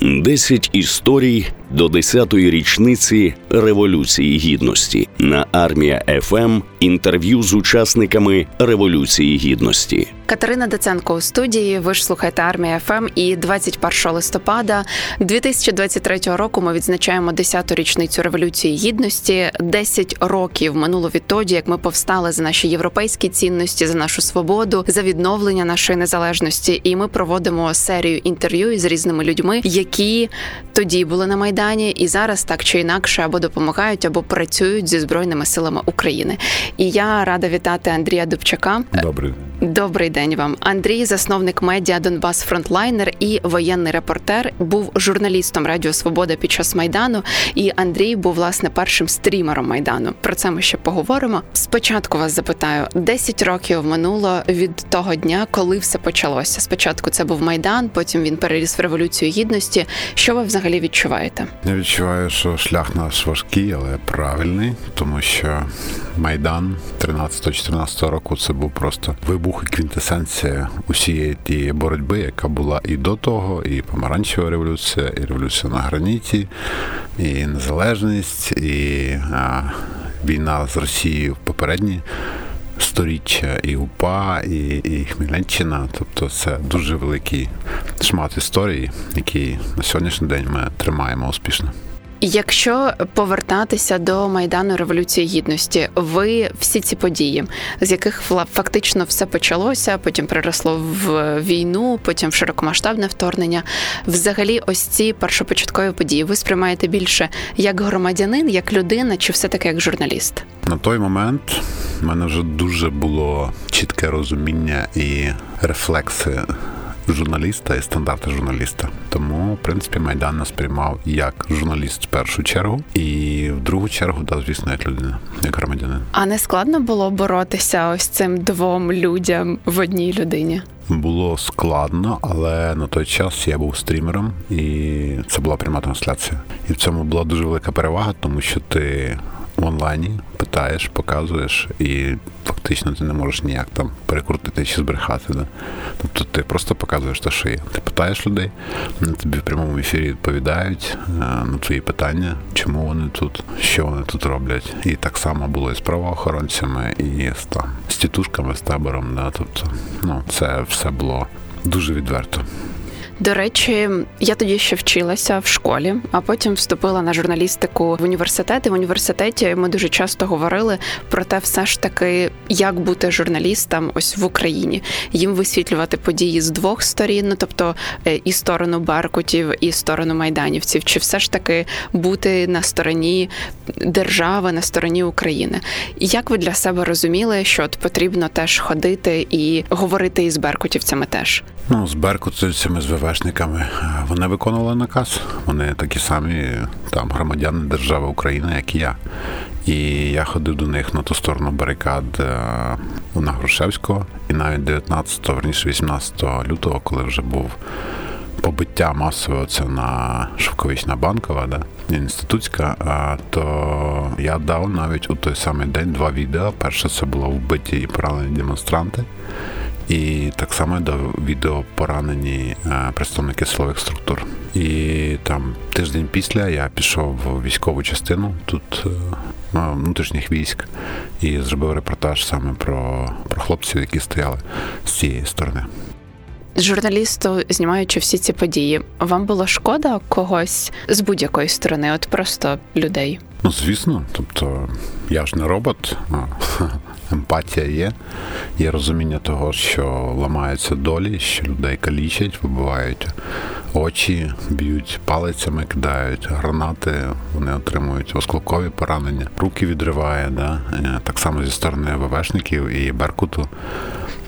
10 історій до 10-ї річниці Революції Гідності на армія ФМ. Інтерв'ю з учасниками Революції Гідності. Катерина Деценко у студії. Ви ж слухаєте армія ФМ. І 21 листопада 2023 року ми відзначаємо 10-ту річницю революції гідності. 10 років минуло відтоді, як ми повстали за наші європейські цінності, за нашу свободу, за відновлення нашої незалежності. І ми проводимо серію інтерв'ю із різними людьми, які тоді були на майдані, і зараз так чи інакше або допомагають, або працюють зі збройними силами України. І я рада вітати Андрія Дубчака. Добрий Добрий день вам, Андрій, засновник медіа Донбас Фронтлайнер і воєнний репортер, був журналістом Радіо Свобода під час майдану. І Андрій був власне першим стрімером майдану. Про це ми ще поговоримо. Спочатку вас запитаю: 10 років минуло від того дня, коли все почалося. Спочатку це був майдан, потім він переріс в революцію гідності. Що ви взагалі відчуваєте? Я відчуваю, що шлях наш важкий, але правильний, тому що майдан 13-14 року це був просто вибух і квінтесенція усієї тієї боротьби, яка була і до того, і помаранчева революція, і революція на граніті, і незалежність, і а, війна з Росією в попередні. Сторіччя і УПА, і і Хмельниччина, тобто це дуже великий шмат історії, який на сьогоднішній день ми тримаємо успішно. Якщо повертатися до майдану революції гідності, ви всі ці події, з яких фактично все почалося, потім переросло в війну, потім в широкомасштабне вторгнення. Взагалі, ось ці першопочаткові події ви сприймаєте більше як громадянин, як людина, чи все таки як журналіст? На той момент в мене вже дуже було чітке розуміння і рефлекси журналіста і стандарти журналіста. Тому, в принципі, Майдан нас приймав як журналіст в першу чергу, і в другу чергу, да, звісно, як людина, як громадянин. А не складно було боротися ось цим двом людям в одній людині? Було складно, але на той час я був стрімером, і це була пряма трансляція. І в цьому була дуже велика перевага, тому що ти в онлайні питаєш, показуєш, і фактично ти не можеш ніяк там перекрутити чи збрехати. Да? Тобто ти просто показуєш те, що є. Ти питаєш людей, тобі в прямому ефірі відповідають е, на твої питання, чому вони тут, що вони тут роблять. І так само було і з правоохоронцями, і з там з тітушками, з табором. Да? Тобто, ну це все було дуже відверто. До речі, я тоді ще вчилася в школі, а потім вступила на журналістику в університет. І В університеті ми дуже часто говорили про те, все ж таки, як бути журналістом ось в Україні, їм висвітлювати події з двох сторін, ну тобто е, і сторону Беркутів, і сторону майданівців, чи все ж таки бути на стороні держави, на стороні України. Як ви для себе розуміли, що от потрібно теж ходити і говорити із беркутівцями теж? Ну, з беркутівцями, з ВВшниками вони виконували наказ. Вони такі самі там громадяни держави України, як і я. І я ходив до них на ту сторону барикад е, на Грушевського, і навіть 19, верніше 18 лютого, коли вже був побиття масове це на Шовковічна банкова, да, інститутська, то я дав навіть у той самий день два відео. Перше це було вбиті і поранені демонстранти. І так само до відео поранені е, представники силових структур. І там тиждень після я пішов в військову частину тут е, внутрішніх військ і зробив репортаж саме про, про хлопців, які стояли з цієї сторони. Журналісту, знімаючи всі ці події, вам було шкода когось з будь-якої сторони, от просто людей? Ну, звісно, тобто я ж не робот, емпатія є. Є розуміння того, що ламаються долі, що людей калічать, вибивають очі, б'ють палицями, кидають гранати, вони отримують осколкові поранення, руки відриває. Да? Е, так само зі сторони ВВшників і Беркуту.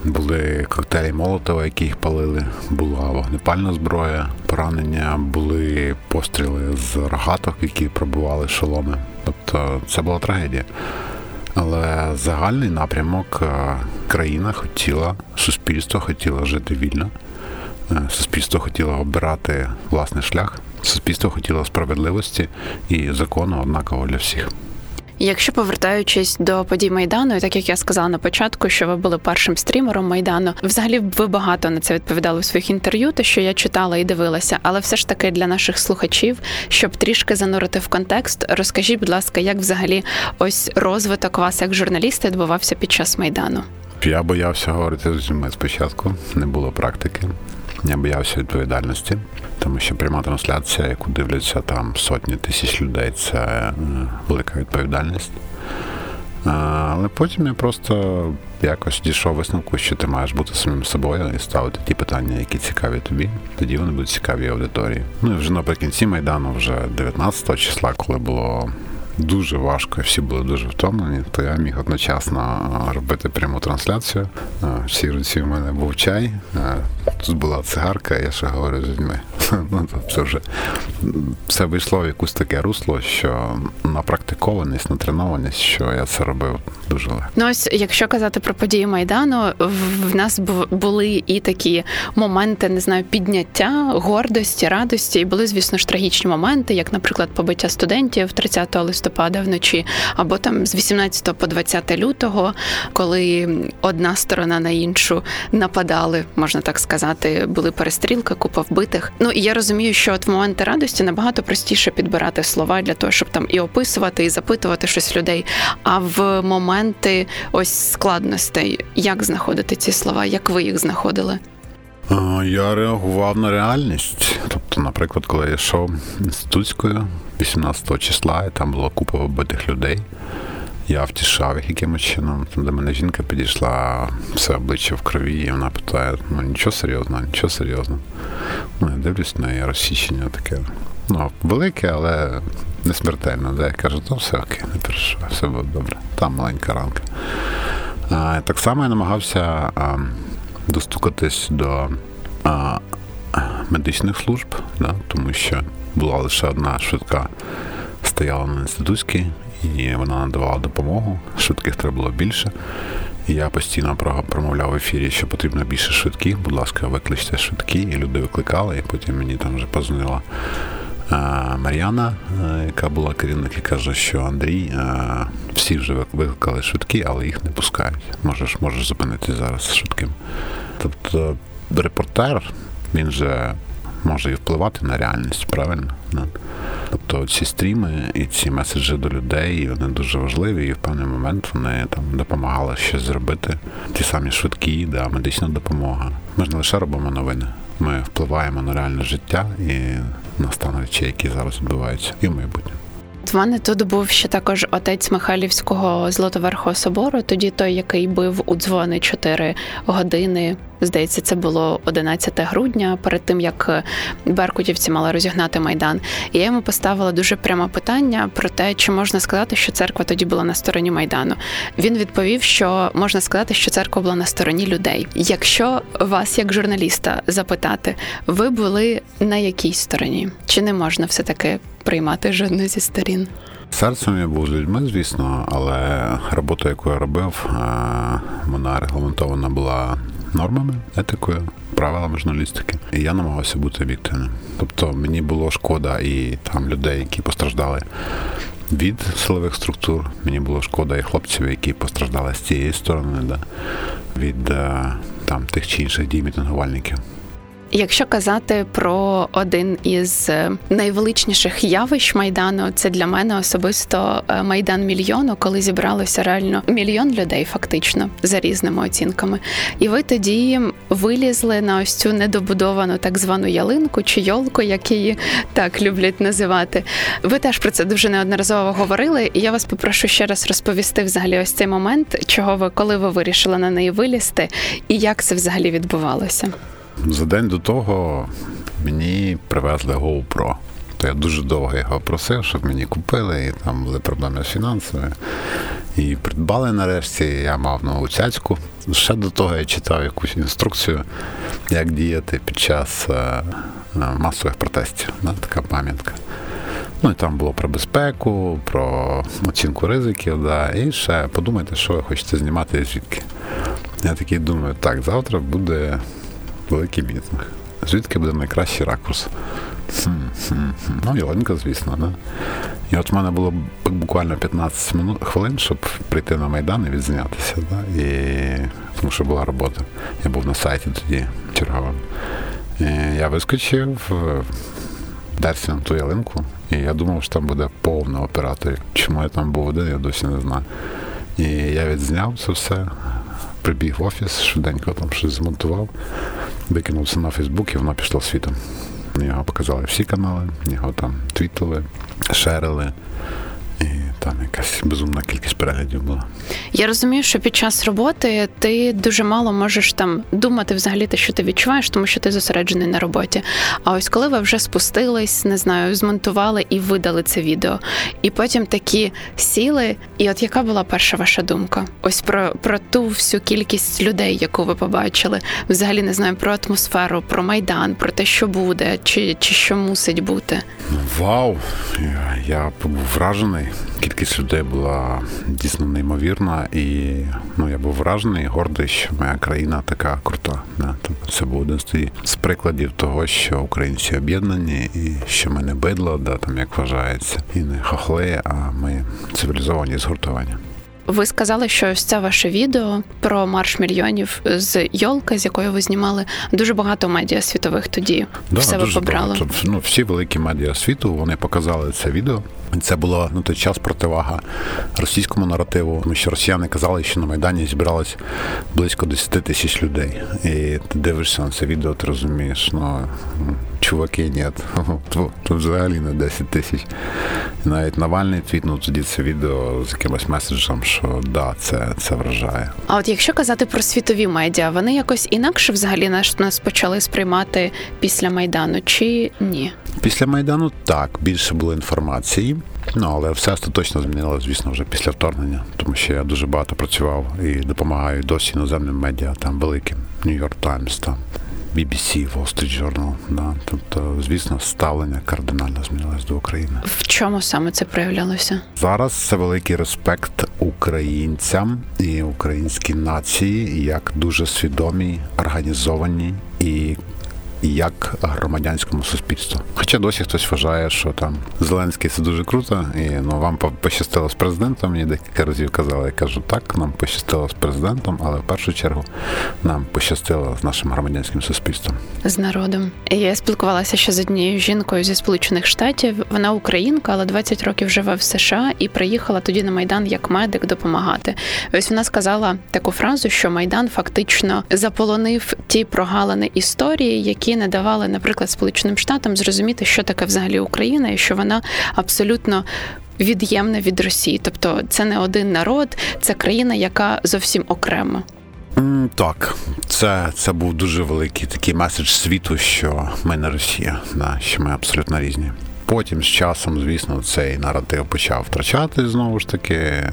Були коктейлі Молотова, які їх палили, була вогнепальна зброя, поранення, були постріли з рогаток, які пробували шоломи. Тобто це була трагедія. Але загальний напрямок е, країна хотіла, суспільство хотіло жити вільно, е, суспільство хотіло обирати власний шлях, суспільство хотіло справедливості і закону однаково для всіх. Якщо повертаючись до подій майдану, і так як я сказала на початку, що ви були першим стрімером майдану, взагалі ви багато на це відповідали у своїх інтерв'ю, те, що я читала і дивилася, але все ж таки для наших слухачів, щоб трішки занурити в контекст, розкажіть, будь ласка, як взагалі ось розвиток вас як журналіста відбувався під час майдану? Я боявся говорити з людьми спочатку, не було практики. Я боявся відповідальності, тому що пряма трансляція, яку дивляться там сотні тисяч людей, це е, велика відповідальність. Але потім я просто якось дійшов висновку, що ти маєш бути самим собою і ставити ті питання, які цікаві тобі. Тоді вони будуть цікаві аудиторії. Ну і вже наприкінці майдану, вже 19 числа, коли було дуже важко, всі були дуже втомлені, то я міг одночасно робити пряму трансляцію. В цій руці в мене був чай, тут була цигарка, я ще говорю з людьми. Ну, Це вже все вийшло в якусь таке русло, що напрактикованість, натренованість, що я це робив дуже легко. Ну ось, якщо казати про події майдану, в нас були і такі моменти, не знаю, підняття, гордості, радості, і були, звісно ж, трагічні моменти, як, наприклад, побиття студентів 30 листопада листопада вночі, або там з 18 по 20 лютого, коли одна сторона на іншу нападали, можна так сказати, були перестрілки, купа вбитих. Ну і я розумію, що от в моменти радості набагато простіше підбирати слова для того, щоб там і описувати, і запитувати щось людей. А в моменти ось складностей, як знаходити ці слова, як ви їх знаходили? Я реагував на реальність. Тобто, наприклад, коли я йшов інститутською 18 числа, і там була купа вбитих людей. Я втішав їх якимось чином. Там до мене жінка підійшла, все обличчя в крові, і вона питає: ну нічого серйозного, нічого серйозного. Ну, я дивлюсь на її розсічення таке. Ну, велике, але не смертельне. Де я кажу, то все окей, не переживай, все буде добре. Там маленька ранка. А, Так само я намагався а, достукатись до а, медичних служб, да, тому що була лише одна швидка, стояла на інститутській, і вона надавала допомогу. Швидких треба було більше. Я постійно промовляв в ефірі, що потрібно більше швидких. Будь ласка, викличте швидкі. І люди викликали, і потім мені там вже позвонила Мар'яна, яка була керівник, і каже, що Андрій, всі вже викликали швидкі, але їх не пускають. Можеш можеш зупинитися зараз швидким. Тобто репортер, він же може і впливати на реальність, правильно? Тобто ці стріми і ці меседжі до людей вони дуже важливі, і в певний момент вони там допомагали щось зробити. Ті самі швидкі, да, медична допомога. Ми ж не лише робимо новини. Ми впливаємо на реальне життя і на стан речей, які зараз відбуваються, і в майбутньому. В мене тут був ще також отець Михайлівського Златоверхого собору, тоді той, який бив у дзвони 4 години. Здається, це було 11 грудня, перед тим як Беркутівці мали розігнати майдан. І я йому поставила дуже пряме питання про те, чи можна сказати, що церква тоді була на стороні майдану. Він відповів, що можна сказати, що церква була на стороні людей. Якщо вас, як журналіста, запитати, ви були на якій стороні? Чи не можна все таки приймати жодну зі сторін. Серцем я був з людьми, звісно, але робота, яку я робив, е, вона регламентована була нормами, етикою, правилами журналістики. І я намагався бути об'єктивним. Тобто мені було шкода і там людей, які постраждали від силових структур. Мені було шкода і хлопців, які постраждали з цієї сторони, да, від е, там тих чи інших дій мітингувальників. Якщо казати про один із е, найвеличніших явищ майдану, це для мене особисто е, майдан мільйону, коли зібралося реально мільйон людей, фактично за різними оцінками. І ви тоді вилізли на ось цю недобудовану так звану ялинку чи йолку, як її так люблять називати. Ви теж про це дуже неодноразово говорили, і я вас попрошу ще раз розповісти взагалі ось цей момент, чого ви коли ви вирішили на неї вилізти, і як це взагалі відбувалося. За день до того мені привезли GoPro. То я дуже довго його просив, щоб мені купили, і там були проблеми з фінансами. І придбали нарешті, я мав нову цяцьку. Ще до того я читав якусь інструкцію, як діяти під час е, е, масових протестів. Така пам'ятка. Ну і там було про безпеку, про оцінку ризиків, да, і ще подумайте, що ви хочете знімати і звідки. Я такий думаю, так, завтра буде великий мітинг. Звідки буде найкращий ракурс Ну, ялинка, звісно, да. І от в мене було буквально 15 минут, хвилин, щоб прийти на Майдан і відзнятися. Да? І... Тому що була робота. Я був на сайті тоді черговим. І Я вискочив, дерся на ту ялинку, і я думав, що там буде повно операторів. Чому я там був один, я досі не знаю. І я відзняв це все, прибіг в офіс, швиденько там щось змонтував, викинувся на Фейсбук і воно пішло світом. Його показали всі канали, його там твітили, шерили. Там якась безумна кількість переглядів була. Я розумію, що під час роботи ти дуже мало можеш там думати взагалі те, що ти відчуваєш, тому що ти зосереджений на роботі. А ось коли ви вже спустились, не знаю, змонтували і видали це відео, і потім такі сіли. І от яка була перша ваша думка? Ось про про ту всю кількість людей, яку ви побачили, взагалі не знаю про атмосферу, про майдан, про те, що буде, чи, чи що мусить бути. Вау! Я, я був вражений. Кількість людей була дійсно неймовірна, і ну я був вражений, гордий, що моя країна така крута. Да? Тобто це був один з прикладів того, що українці об'єднані, і що ми не бидло, да, там як вважається, і не хохли, а ми цивілізовані згуртовані. Ви сказали, що ось це ваше відео про марш мільйонів з Йолка, з якою ви знімали дуже багато медіа світових тоді да, в себе дуже побрали. Ну всі великі медіа світу вони показали це відео. Це було на той час противага російському наративу. Тому що росіяни казали, що на Майдані зібралось близько 10 тисяч людей. І ти дивишся на це відео, ти розумієш, ну чуваки, ні, тут, тут взагалі не 10 тисяч. Навіть Навальний твітнув тоді це відео з якимось меседжем, що да, це це вражає. А от якщо казати про світові медіа, вони якось інакше взагалі нас, нас почали сприймати після Майдану чи ні? Після Майдану так, більше було інформації. Ну, але все остаточно змінилося, звісно, вже після вторгнення, тому що я дуже багато працював і допомагаю досі іноземним медіа, там великим New York Times, там BBC, Wall Street Journal. Да. Тобто, звісно, ставлення кардинально змінилось до України. В чому саме це проявлялося? Зараз це великий респект українцям і українській нації як дуже свідомі, організовані і як громадянському суспільству. Хоча досі хтось вважає, що там Зеленський це дуже круто, і ну вам пощастило з президентом. Мені декілька разів казали, я кажу, так, нам пощастило з президентом, але в першу чергу нам пощастило з нашим громадянським суспільством. З народом. Я спілкувалася ще з однією жінкою зі Сполучених Штатів. Вона українка, але 20 років живе в США і приїхала тоді на Майдан як медик допомагати. Ось вона сказала таку фразу, що Майдан фактично заполонив ті прогалини історії, які не давали, наприклад, Сполученим Штатам зрозуміти, що таке взагалі Україна, і що вона абсолютно. Від'ємна від Росії, тобто це не один народ, це країна, яка зовсім окрема. Так, це це був дуже великий такий меседж світу, що ми не Росія, да, що ми абсолютно різні. Потім з часом, звісно, цей наратив почав втрачати знову ж таки е,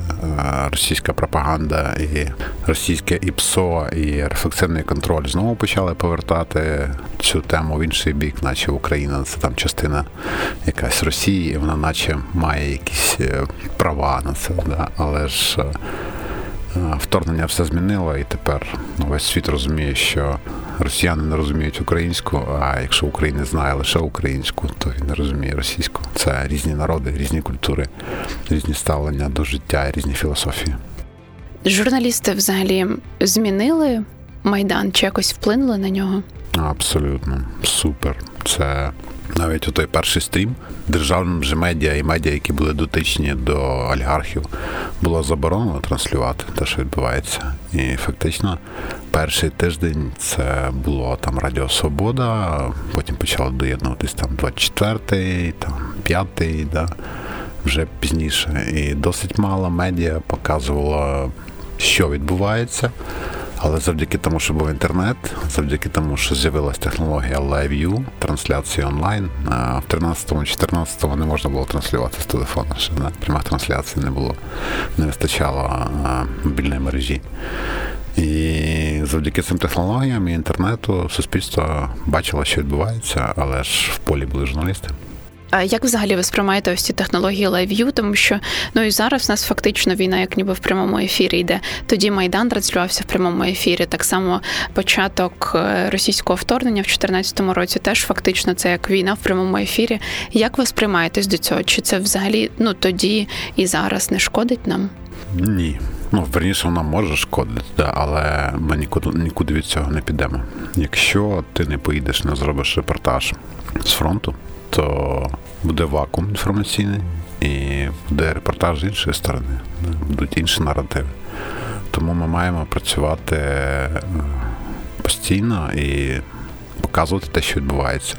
російська пропаганда і російське ІПСО і рефлексивний контроль знову почали повертати цю тему в інший бік, наче Україна це там частина якась Росії, і вона наче має якісь е, права на це. Да? Але ж е, вторгнення все змінило, і тепер весь світ розуміє, що росіяни не розуміють українську, а якщо Україна знає лише українську, то він не розуміє російську. Це різні народи, різні культури, різні ставлення до життя, різні філософії. Журналісти взагалі змінили майдан чи якось вплинули на нього? Абсолютно супер. Це навіть у той перший стрім державним вже медіа і медіа, які були дотичні до олігархів, було заборонено транслювати те, що відбувається. І фактично перший тиждень це було там Радіо Свобода, потім почали доєднуватись там 24-й, там 5-й, да, вже пізніше. І досить мало медіа показувало, що відбувається. Але завдяки тому, що був інтернет, завдяки тому, що з'явилась технологія LiveView, трансляції онлайн, в 13-14 не можна було транслювати з телефона. Ще прямих трансляцій не було, не вистачало мобільної мережі. І завдяки цим технологіям і інтернету суспільство бачило, що відбувається, але ж в полі були журналісти. Як взагалі ви сприймаєте ось ці технології лайв'ю? Тому що ну і зараз у нас фактично війна, як ніби в прямому ефірі йде. Тоді майдан транслювався в прямому ефірі. Так само початок е, російського вторгнення в 2014 році теж фактично це як війна в прямому ефірі. Як ви сприймаєтесь до цього? Чи це взагалі ну тоді і зараз не шкодить нам? Ні. Ну, верніше, вона може шкодити, да, але ми нікуди нікуди від цього не підемо. Якщо ти не поїдеш, не зробиш репортаж з фронту, то буде вакуум інформаційний і буде репортаж з іншої сторони, будуть інші наративи. Тому ми маємо працювати е, постійно і показувати те, що відбувається.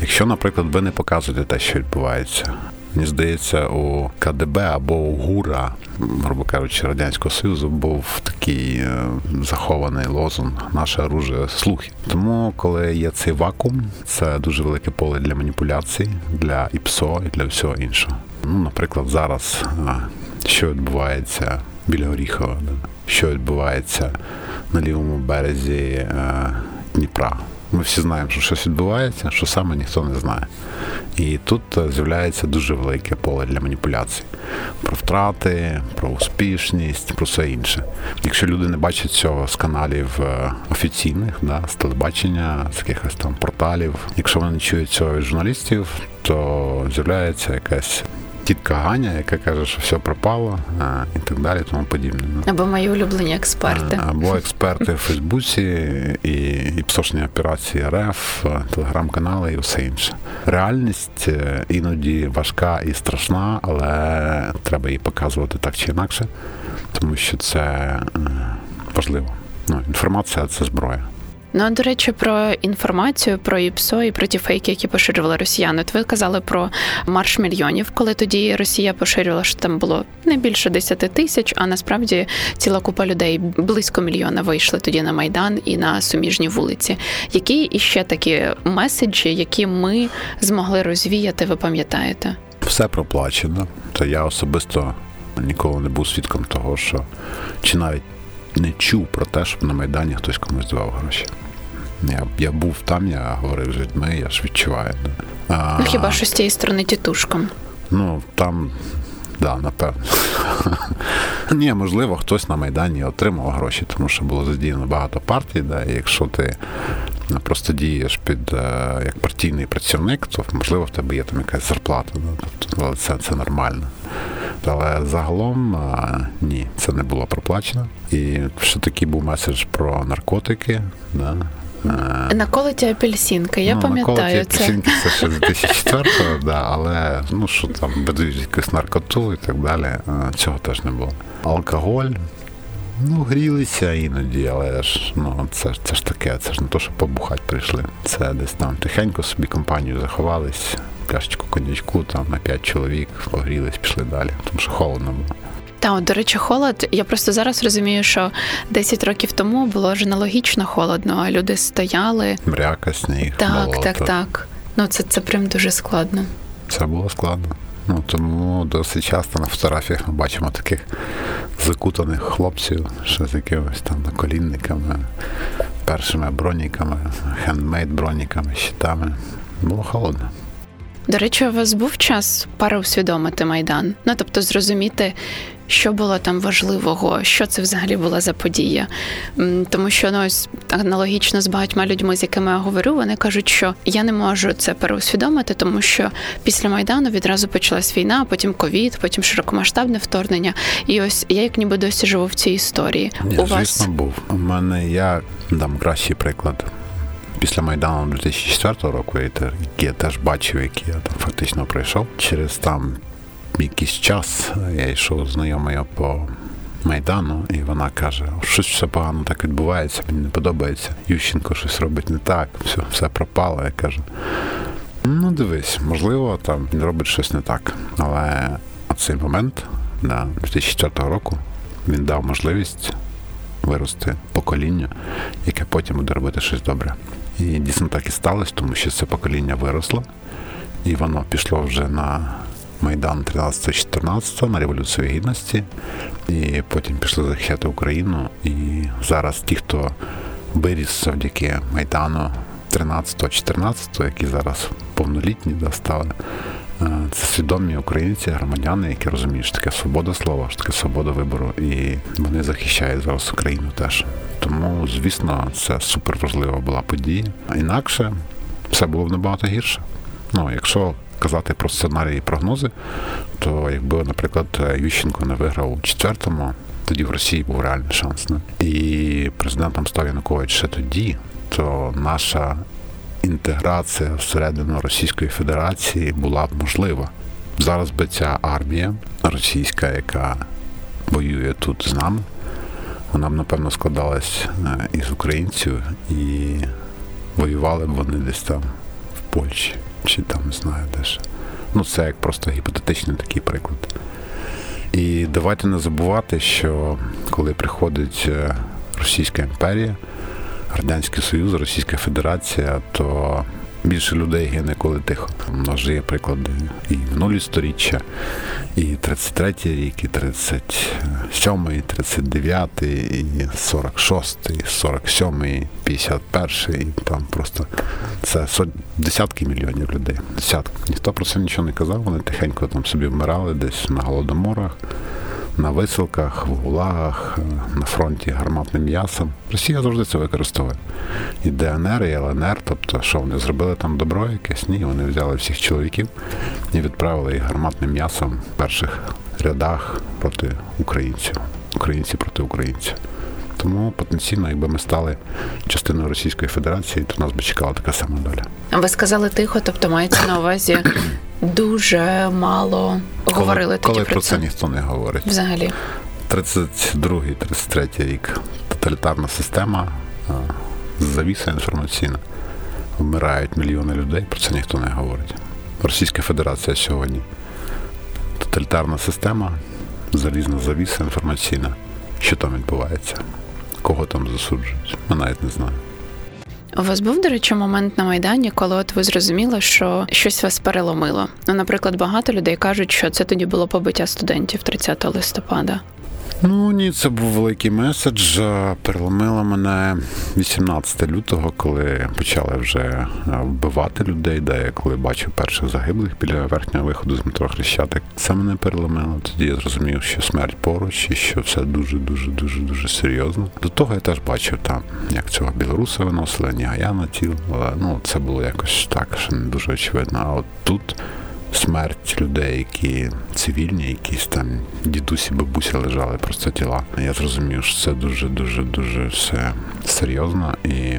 Якщо, наприклад, ви не показуєте те, що відбувається, Мені здається, у КДБ або у ГУРа, грубо кажучи, Радянського Союзу був такий е, захований лозунг Наше оружие слухи. Тому, коли є цей вакуум, це дуже велике поле для маніпуляцій, для ІПСО і для всього іншого. Ну, Наприклад, зараз що відбувається біля Оріхова, що відбувається на лівому березі е, Дніпра. Ми всі знаємо, що щось відбувається, що саме ніхто не знає. І тут е, з'являється дуже велике поле для маніпуляцій про втрати, про успішність, про все інше. Якщо люди не бачать цього з каналів е, офіційних, да, з телебачення, з якихось там порталів, якщо вони не чують цього від журналістів, то з'являється якась тітка Ганя, яка каже, що все пропало і так далі, тому подібне. Ну. Або мої улюблені експерти. Або експерти в Фейсбуці і і псошні операції РФ, телеграм-канали і все інше. Реальність е, іноді важка і страшна, але треба її показувати так чи інакше, тому що це е, важливо. Ну, Інформація це зброя. Ну, а до речі, про інформацію про ІПСО і про ті фейки, які поширювали росіяни. От ви казали про марш мільйонів, коли тоді Росія поширювала, що там було не більше 10 тисяч, а насправді ціла купа людей близько мільйона вийшли тоді на майдан і на суміжні вулиці. Які іще такі меседжі, які ми змогли розвіяти, ви пам'ятаєте? Все проплачено. Та я особисто ніколи не був свідком того, що чи навіть не чув про те, щоб на Майдані хтось комусь давав гроші. Я я був там, я говорив з людьми, я ж відчуваю. А, ну, Хіба що з цієї сторони тітушкам? Ну, там, да, напевно. Ні, можливо, хтось на Майдані отримав гроші, тому що було задіяно багато партій, да, і якщо ти просто дієш під е, як партійний працівник, то можливо в тебе є там якась зарплата. Да, тобто це, це нормально. Але загалом ні, це не було проплачено. І що такий був меседж про наркотики. Да? Наколоті апельсинка, я ну, пам'ятаю це. апельсинки це ще з 2004-го, да, але ну що там видають якусь наркоту і так далі. Цього теж не було. Алкоголь. Ну, грілися іноді, але ж ну це це ж таке, це ж не то, що побухати прийшли. Це десь там тихенько собі компанію заховались, пляшечку конячку, там на п'ять чоловік, погрілись, пішли далі, тому що холодно було. Та, от, до речі, холод. Я просто зараз розумію, що 10 років тому було ж аналогічно холодно, а люди стояли. Мряка, сніг. Так, болото. так, так. Ну це це прям дуже складно. Це було складно. Ну тому досить часто на фотографіях ми бачимо таких закутаних хлопців, що з якимись там наколінниками, першими броніками, хендмейд броніками, щитами. Було холодно. До речі, у вас був час переусвідомити майдан. Ну тобто зрозуміти, що було там важливого, що це взагалі була за подія. Тому що ну, ось аналогічно з багатьма людьми, з якими я говорю, вони кажуть, що я не можу це переусвідомити, тому що після майдану відразу почалась війна, потім ковід, потім широкомасштабне вторгнення. І ось я як ніби досі живу в цій історії. Ні, У вас був у мене. Я дам кращий приклад. Після Майдану 2004 року, я теж бачив, який я там фактично пройшов. Через там якийсь час я йшов знайомою по Майдану, і вона каже, щось все погано так відбувається, мені не подобається. Ющенко щось робить не так, все все пропало. Я кажу, ну дивись, можливо, там він робить щось не так. Але цей момент, да, 2004 року, він дав можливість вирости покоління, яке потім буде робити щось добре. І дійсно так і сталося, тому що це покоління виросло, і воно пішло вже на Майдан 13-14 на Революцію Гідності, і потім пішли захищати Україну. І зараз ті, хто виріс завдяки Майдану 13-14, які зараз повнолітні достали, Це свідомі українці, громадяни, які розуміють, що таке свобода слова, що таке свобода вибору, і вони захищають зараз Україну теж. Тому, звісно, це супер важлива була подія. Інакше все було б набагато гірше. Ну, якщо казати про сценарії і прогнози, то якби, наприклад, Ющенко не виграв у четвертому, тоді в Росії був реальний шанс. Не? І президентом став Янукович ще тоді, то наша інтеграція всередину Російської Федерації була б можлива. Зараз би ця армія російська, яка воює тут з нами, вона б, напевно, складалась е, із українців і воювали б вони десь там в Польщі чи там не знаю де ж. Ну, це як просто гіпотетичний такий приклад. І давайте не забувати, що коли приходить е, Російська імперія, Радянський Союз, Російська Федерація, то більше людей гине, коли тихо. У нас же є приклади і в нулі сторіччя, і 33-й рік, і 37-й, і 39-й, і 46-й, і 47-й, і 51-й, і там просто це десятки мільйонів людей. Десятки. Ніхто про це нічого не казав, вони тихенько там собі вмирали десь на голодоморах на висилках, в улагах, на фронті гарматним м'ясом. Росія завжди це використовує. І ДНР, і ЛНР, тобто, що вони зробили там добро якесь? Ні, вони взяли всіх чоловіків і відправили їх гарматним м'ясом в перших рядах проти українців. Українці проти українців. Тому потенційно, якби ми стали частиною Російської Федерації, то нас би чекала така сама доля. Ви сказали тихо, тобто мається на увазі дуже мало говорили коли, тоді коли про, про це. це ніхто не говорить. Взагалі. 32-33 рік. Тоталітарна система, завіса інформаційна. Вмирають мільйони людей, про це ніхто не говорить. Російська Федерація сьогодні. Тоталітарна система, залізна завіса інформаційна. Що там відбувається? Кого там засуджують? Ми навіть не знаємо. У вас був, до речі, момент на Майдані, коли от ви зрозуміли, що щось вас переломило. Ну, наприклад, багато людей кажуть, що це тоді було побиття студентів 30 листопада. Ну ні, це був великий меседж. Переломило мене 18 лютого, коли почали вже вбивати людей, де я коли бачив перших загиблих біля верхнього виходу з метро Хрещатик. Це мене переломило. Тоді я зрозумів, що смерть поруч і що все дуже дуже дуже дуже серйозно. До того я теж бачив там, як цього білоруса виносили, ні на тіл. Але ну це було якось так, що не дуже очевидно. А от тут смерть людей, які цивільні, якісь там дідусі, бабусі лежали просто тіла. Я зрозумів, що це дуже, дуже, дуже все серйозно. І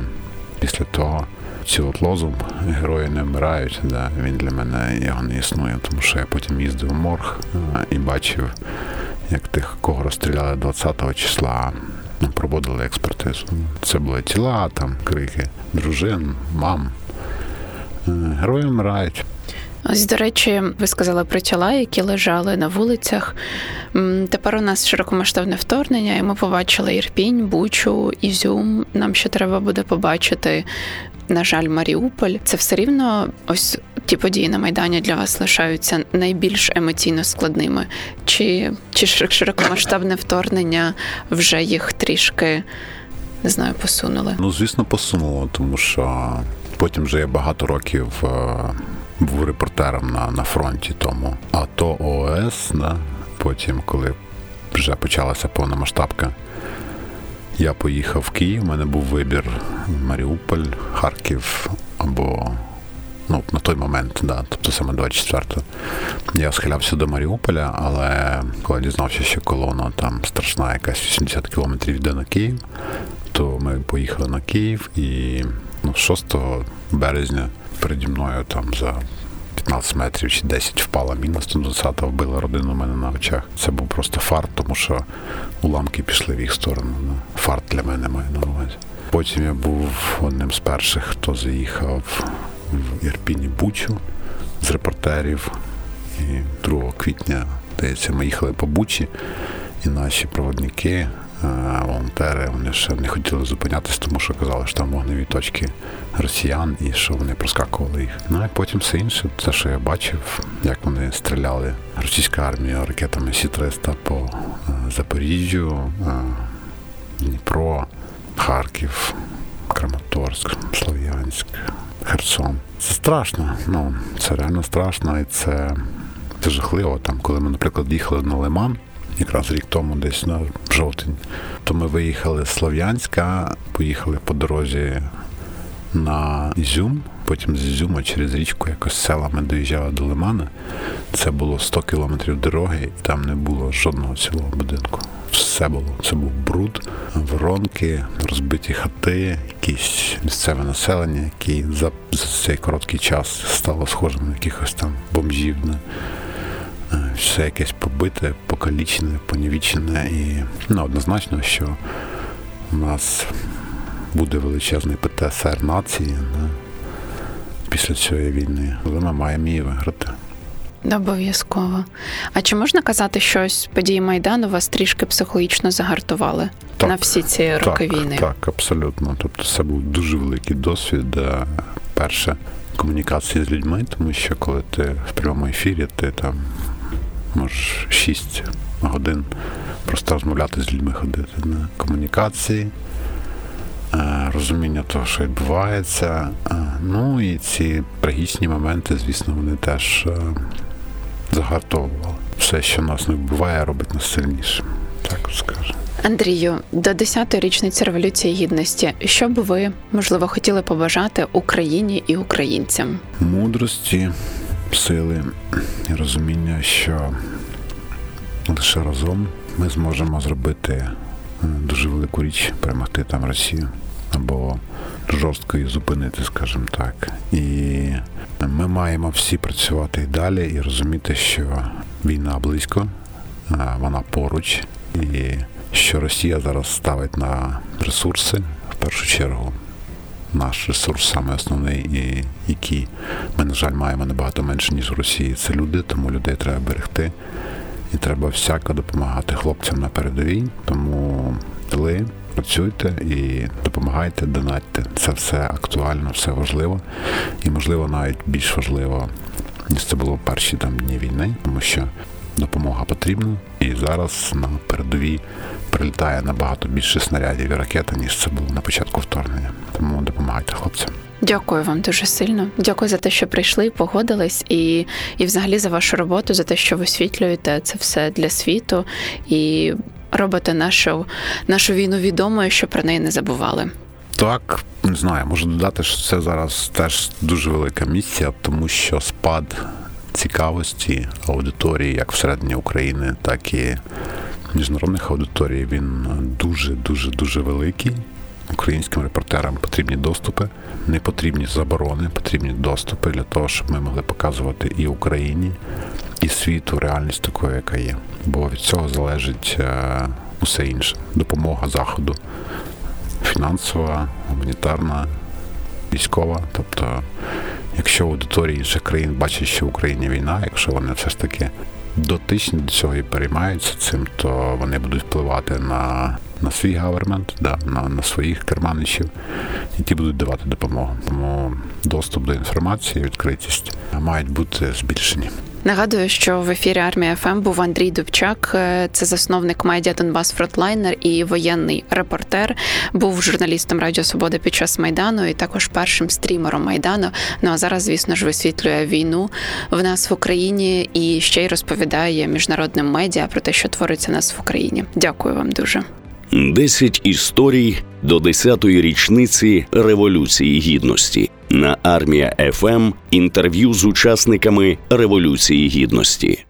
після того цю от лозунг герої не вмирають. Да, Він для мене його не існує, тому що я потім їздив в морг і бачив, як тих, кого розстріляли 20-го числа. Ну, проводили експертизу. Це були тіла, там крики дружин, мам. Е, герої вмирають. Ось, до речі, ви сказали про тіла, які лежали на вулицях. Тепер у нас широкомасштабне вторгнення, і ми побачили Ірпінь, Бучу, Ізюм. Нам ще треба буде побачити, на жаль, Маріуполь. Це все рівно ось ті події на Майдані для вас лишаються найбільш емоційно складними. Чи, Чи широкомасштабне вторгнення вже їх трішки не знаю, посунули? Ну, звісно, посунуло, тому що потім вже є багато років. Був репортером на на фронті тому. А то ООС, да, потім, коли вже почалася повномасштабка, я поїхав в Київ, у мене був вибір Маріуполь, Харків або ну, на той момент, да, тобто саме 24-го. Я схилявся до Маріуполя, але коли дізнався, що колона там страшна, якась 80 кілометрів йде на Київ, то ми поїхали на Київ і ну, 6 березня переді мною там за 15 метрів чи 10 впала міна 120 вбила родину у мене на очах. Це був просто фарт, тому що уламки пішли в їх сторону. Ну, фарт для мене має на увазі. Потім я був одним з перших, хто заїхав в Ірпіні Бучу з репортерів. І 2 квітня, здається, ми їхали по Бучі, і наші проводники волонтери вони ще не хотіли зупинятися, тому що казали, що там вогневі точки росіян і що вони проскакували їх. Ну і потім все інше, це що я бачив, як вони стріляли російська армія ракетами Сі-300 по е, Запоріжжю, е, Дніпро, Харків, Краматорськ, Слов'янськ. Херсон. Це страшно. Ну це реально страшно, і це, це жахливо. Там, коли ми, наприклад, їхали на Лиман. Якраз рік тому, десь на жовтень, то ми виїхали з Слов'янська, поїхали по дорозі на Ізюм, потім з Ізюма через річку якось селами доїжджали до Лимана. Це було 100 кілометрів дороги, і там не було жодного цілого будинку. Все було. Це був бруд, воронки, розбиті хати, якісь місцеве населення, які за, за цей короткий час стало схожим на якихось там бомжів. Все якесь побите, покалічене, понівічене і ну, однозначно, що у нас буде величезний ПТСР нації не? після цієї війни, але ми маємо її виграти. Обов'язково. А чи можна казати, що ось події Майдану вас трішки психологічно загартували так, на всі ці роки так, війни? Так, абсолютно. Тобто, це був дуже великий досвід. Перше комунікації з людьми, тому що коли ти в прямому ефірі, ти там можеш 6 годин просто розмовляти з людьми, ходити на комунікації. Е, розуміння того, що відбувається. Е, ну і ці трагічні моменти, звісно, вони теж е, загартовували. Все, що нас не вбиває, робить нас сильнішим. Так скажу. Андрію, до 10-ї річниці Революції Гідності, що б ви, можливо, хотіли побажати Україні і українцям? Мудрості, сили і розуміння, що лише разом ми зможемо зробити дуже велику річ перемогти там Росію або жорстко її зупинити, скажімо так. І ми маємо всі працювати і далі і розуміти, що війна близько, вона поруч, і що Росія зараз ставить на ресурси в першу чергу. Наш ресурс саме основний, і який ми, на жаль, маємо набагато менше, ніж в Росії. Це люди, тому людей треба берегти. І треба всяко допомагати хлопцям на передовій. Тому ви працюйте і допомагайте, донатьте. Це все актуально, все важливо. І, можливо, навіть більш важливо, ніж це було в перші там дні війни, тому що допомога потрібна. І зараз на передовій прилітає набагато більше снарядів і ракет, ніж це було на початку вторгнення. Тому допомагайте хлопцям. Дякую вам дуже сильно. Дякую за те, що прийшли, погодились, і і взагалі за вашу роботу, за те, що висвітлюєте це все для світу і робите нашу нашу війну відомою, щоб про неї не забували. Так, не знаю, можу додати, що це зараз теж дуже велика місія, тому що спад цікавості аудиторії, як всередині України, так і міжнародних аудиторій, він дуже дуже дуже великий українським репортерам потрібні доступи, не потрібні заборони, потрібні доступи для того, щоб ми могли показувати і Україні, і світу реальність такою, яка є. Бо від цього залежить е, усе інше. Допомога заходу, фінансова, гуманітарна, військова. Тобто, якщо аудиторії інших країн бачать, що в Україні війна, якщо вони все ж таки дотичні до цього і переймаються цим, то вони будуть впливати на на свій гавермент, да, на на своїх керманичів, які будуть давати допомогу. Тому доступ до інформації, відкритість мають бути збільшені. Нагадую, що в ефірі армія ФМ був Андрій Дубчак, е, це засновник медіа Донбас Фронтлайнер і воєнний репортер. Був журналістом Радіо Свобода під час майдану і також першим стрімером майдану. Ну а зараз, звісно ж, висвітлює війну в нас в Україні і ще й розповідає міжнародним медіа про те, що твориться нас в Україні. Дякую вам дуже. 10 історій до 10-ї річниці Революції Гідності на армія ФМ інтерв'ю з учасниками Революції Гідності.